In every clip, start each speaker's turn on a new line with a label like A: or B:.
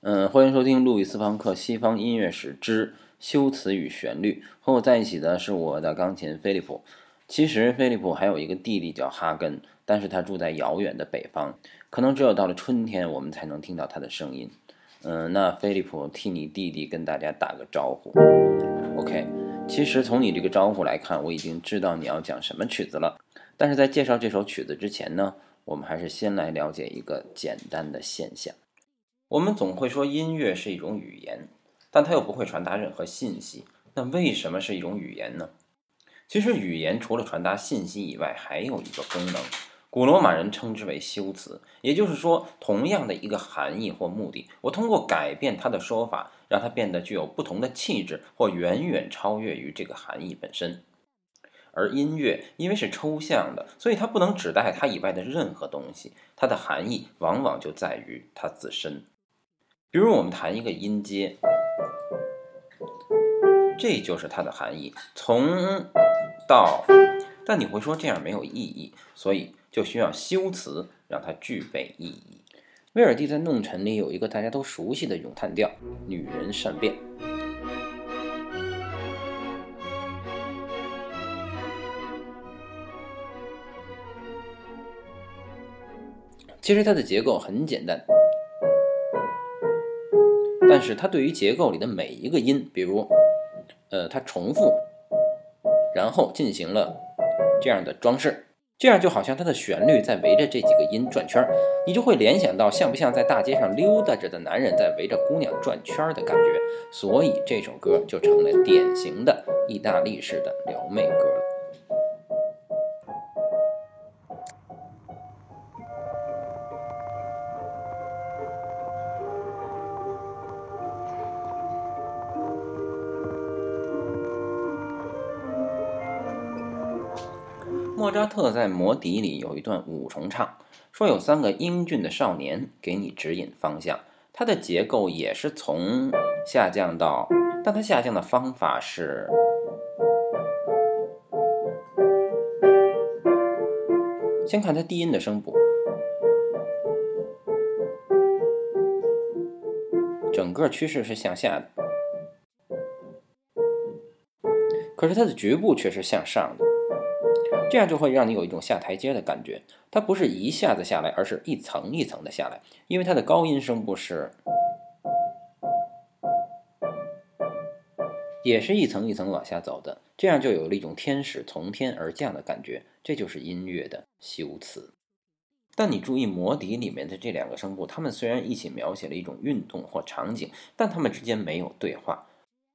A: 嗯，欢迎收听路易斯·方克《西方音乐史之修辞与旋律》。和我在一起的是我的钢琴菲利普。其实菲利普还有一个弟弟叫哈根，但是他住在遥远的北方，可能只有到了春天我们才能听到他的声音。嗯，那菲利普替你弟弟跟大家打个招呼。OK，其实从你这个招呼来看，我已经知道你要讲什么曲子了。但是在介绍这首曲子之前呢？我们还是先来了解一个简单的现象。我们总会说音乐是一种语言，但它又不会传达任何信息。那为什么是一种语言呢？其实语言除了传达信息以外，还有一个功能，古罗马人称之为修辞。也就是说，同样的一个含义或目的，我通过改变它的说法，让它变得具有不同的气质，或远远超越于这个含义本身。而音乐因为是抽象的，所以它不能指代它以外的任何东西，它的含义往往就在于它自身。比如我们弹一个音阶，这就是它的含义，从到。但你会说这样没有意义，所以就需要修辞让它具备意义。威尔第在《弄臣》里有一个大家都熟悉的咏叹调：“女人善变。”其实它的结构很简单，但是它对于结构里的每一个音，比如，呃，它重复，然后进行了这样的装饰，这样就好像它的旋律在围着这几个音转圈儿，你就会联想到像不像在大街上溜达着的男人在围着姑娘转圈儿的感觉，所以这首歌就成了典型的意大利式的撩妹歌莫扎特在《魔笛》里有一段五重唱，说有三个英俊的少年给你指引方向。它的结构也是从下降到，但它下降的方法是，先看它低音的声部，整个趋势是向下的，可是它的局部却是向上的。这样就会让你有一种下台阶的感觉，它不是一下子下来，而是一层一层的下来，因为它的高音声部是，也是一层一层往下走的，这样就有了一种天使从天而降的感觉，这就是音乐的修辞。但你注意，《魔笛》里面的这两个声部，它们虽然一起描写了一种运动或场景，但它们之间没有对话，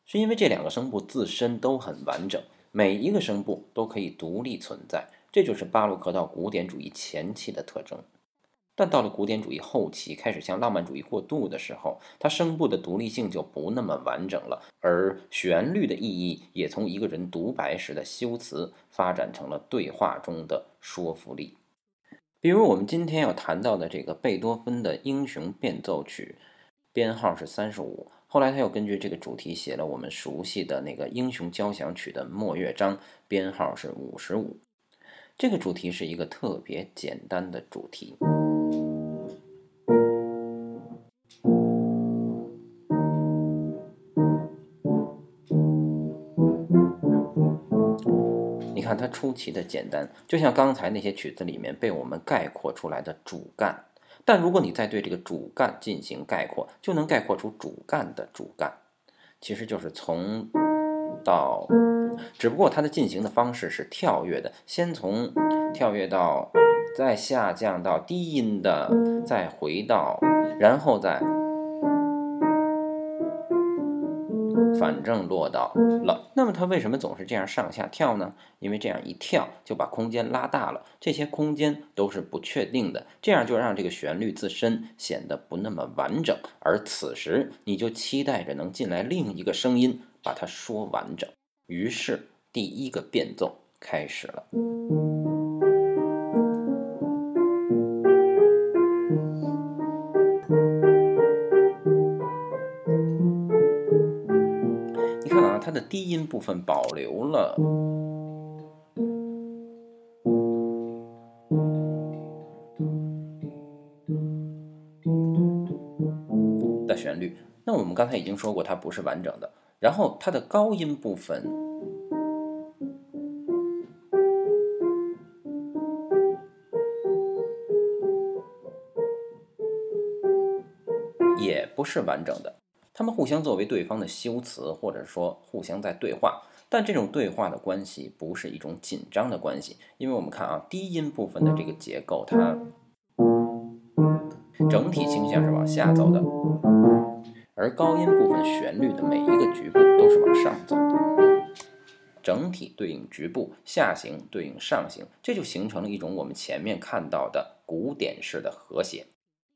A: 是因为这两个声部自身都很完整。每一个声部都可以独立存在，这就是巴洛克到古典主义前期的特征。但到了古典主义后期，开始向浪漫主义过渡的时候，它声部的独立性就不那么完整了，而旋律的意义也从一个人独白时的修辞发展成了对话中的说服力。比如我们今天要谈到的这个贝多芬的《英雄变奏曲》，编号是三十五。后来他又根据这个主题写了我们熟悉的那个《英雄交响曲》的末乐章，编号是五十五。这个主题是一个特别简单的主题。你看它出奇的简单，就像刚才那些曲子里面被我们概括出来的主干。但如果你再对这个主干进行概括，就能概括出主干的主干，其实就是从到，只不过它的进行的方式是跳跃的，先从跳跃到，再下降到低音的，再回到，然后再。反正落到了，那么它为什么总是这样上下跳呢？因为这样一跳就把空间拉大了，这些空间都是不确定的，这样就让这个旋律自身显得不那么完整。而此时你就期待着能进来另一个声音把它说完整，于是第一个变奏开始了。看啊它的低音部分保留了的旋律。那我们刚才已经说过，它不是完整的。然后它的高音部分也不是完整的。他们互相作为对方的修辞，或者说互相在对话。但这种对话的关系不是一种紧张的关系，因为我们看啊，低音部分的这个结构，它整体倾向是往下走的，而高音部分旋律的每一个局部都是往上走的，整体对应局部，下行对应上行，这就形成了一种我们前面看到的古典式的和谐。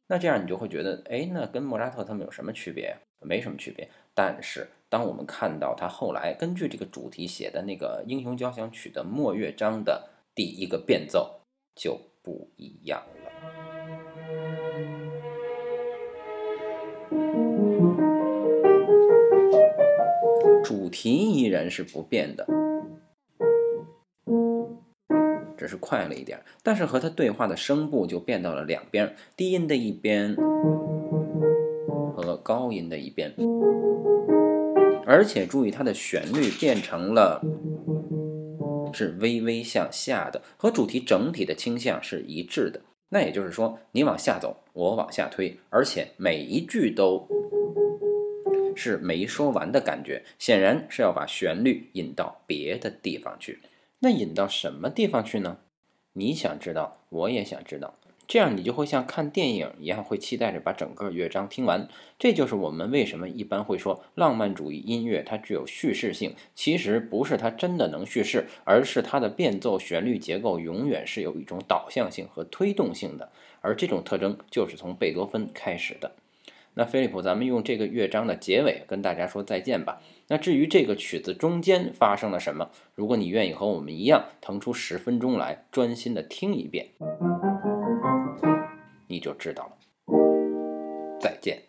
A: 那这样你就会觉得，哎，那跟莫扎特他们有什么区别？没什么区别。但是，当我们看到他后来根据这个主题写的那个《英雄交响曲》的末乐章的第一个变奏，就不一样了。主题依然是不变的。只是快了一点，但是和他对话的声部就变到了两边，低音的一边高音的一边，而且注意它的旋律变成了是微微向下的，和主题整体的倾向是一致的。那也就是说，你往下走，我往下推，而且每一句都是没说完的感觉，显然是要把旋律引到别的地方去。那引到什么地方去呢？你想知道，我也想知道，这样你就会像看电影一样，会期待着把整个乐章听完。这就是我们为什么一般会说浪漫主义音乐它具有叙事性。其实不是它真的能叙事，而是它的变奏旋律结构永远是有一种导向性和推动性的，而这种特征就是从贝多芬开始的。那菲利普，咱们用这个乐章的结尾跟大家说再见吧。那至于这个曲子中间发生了什么，如果你愿意和我们一样腾出十分钟来专心的听一遍，你就知道了。再见。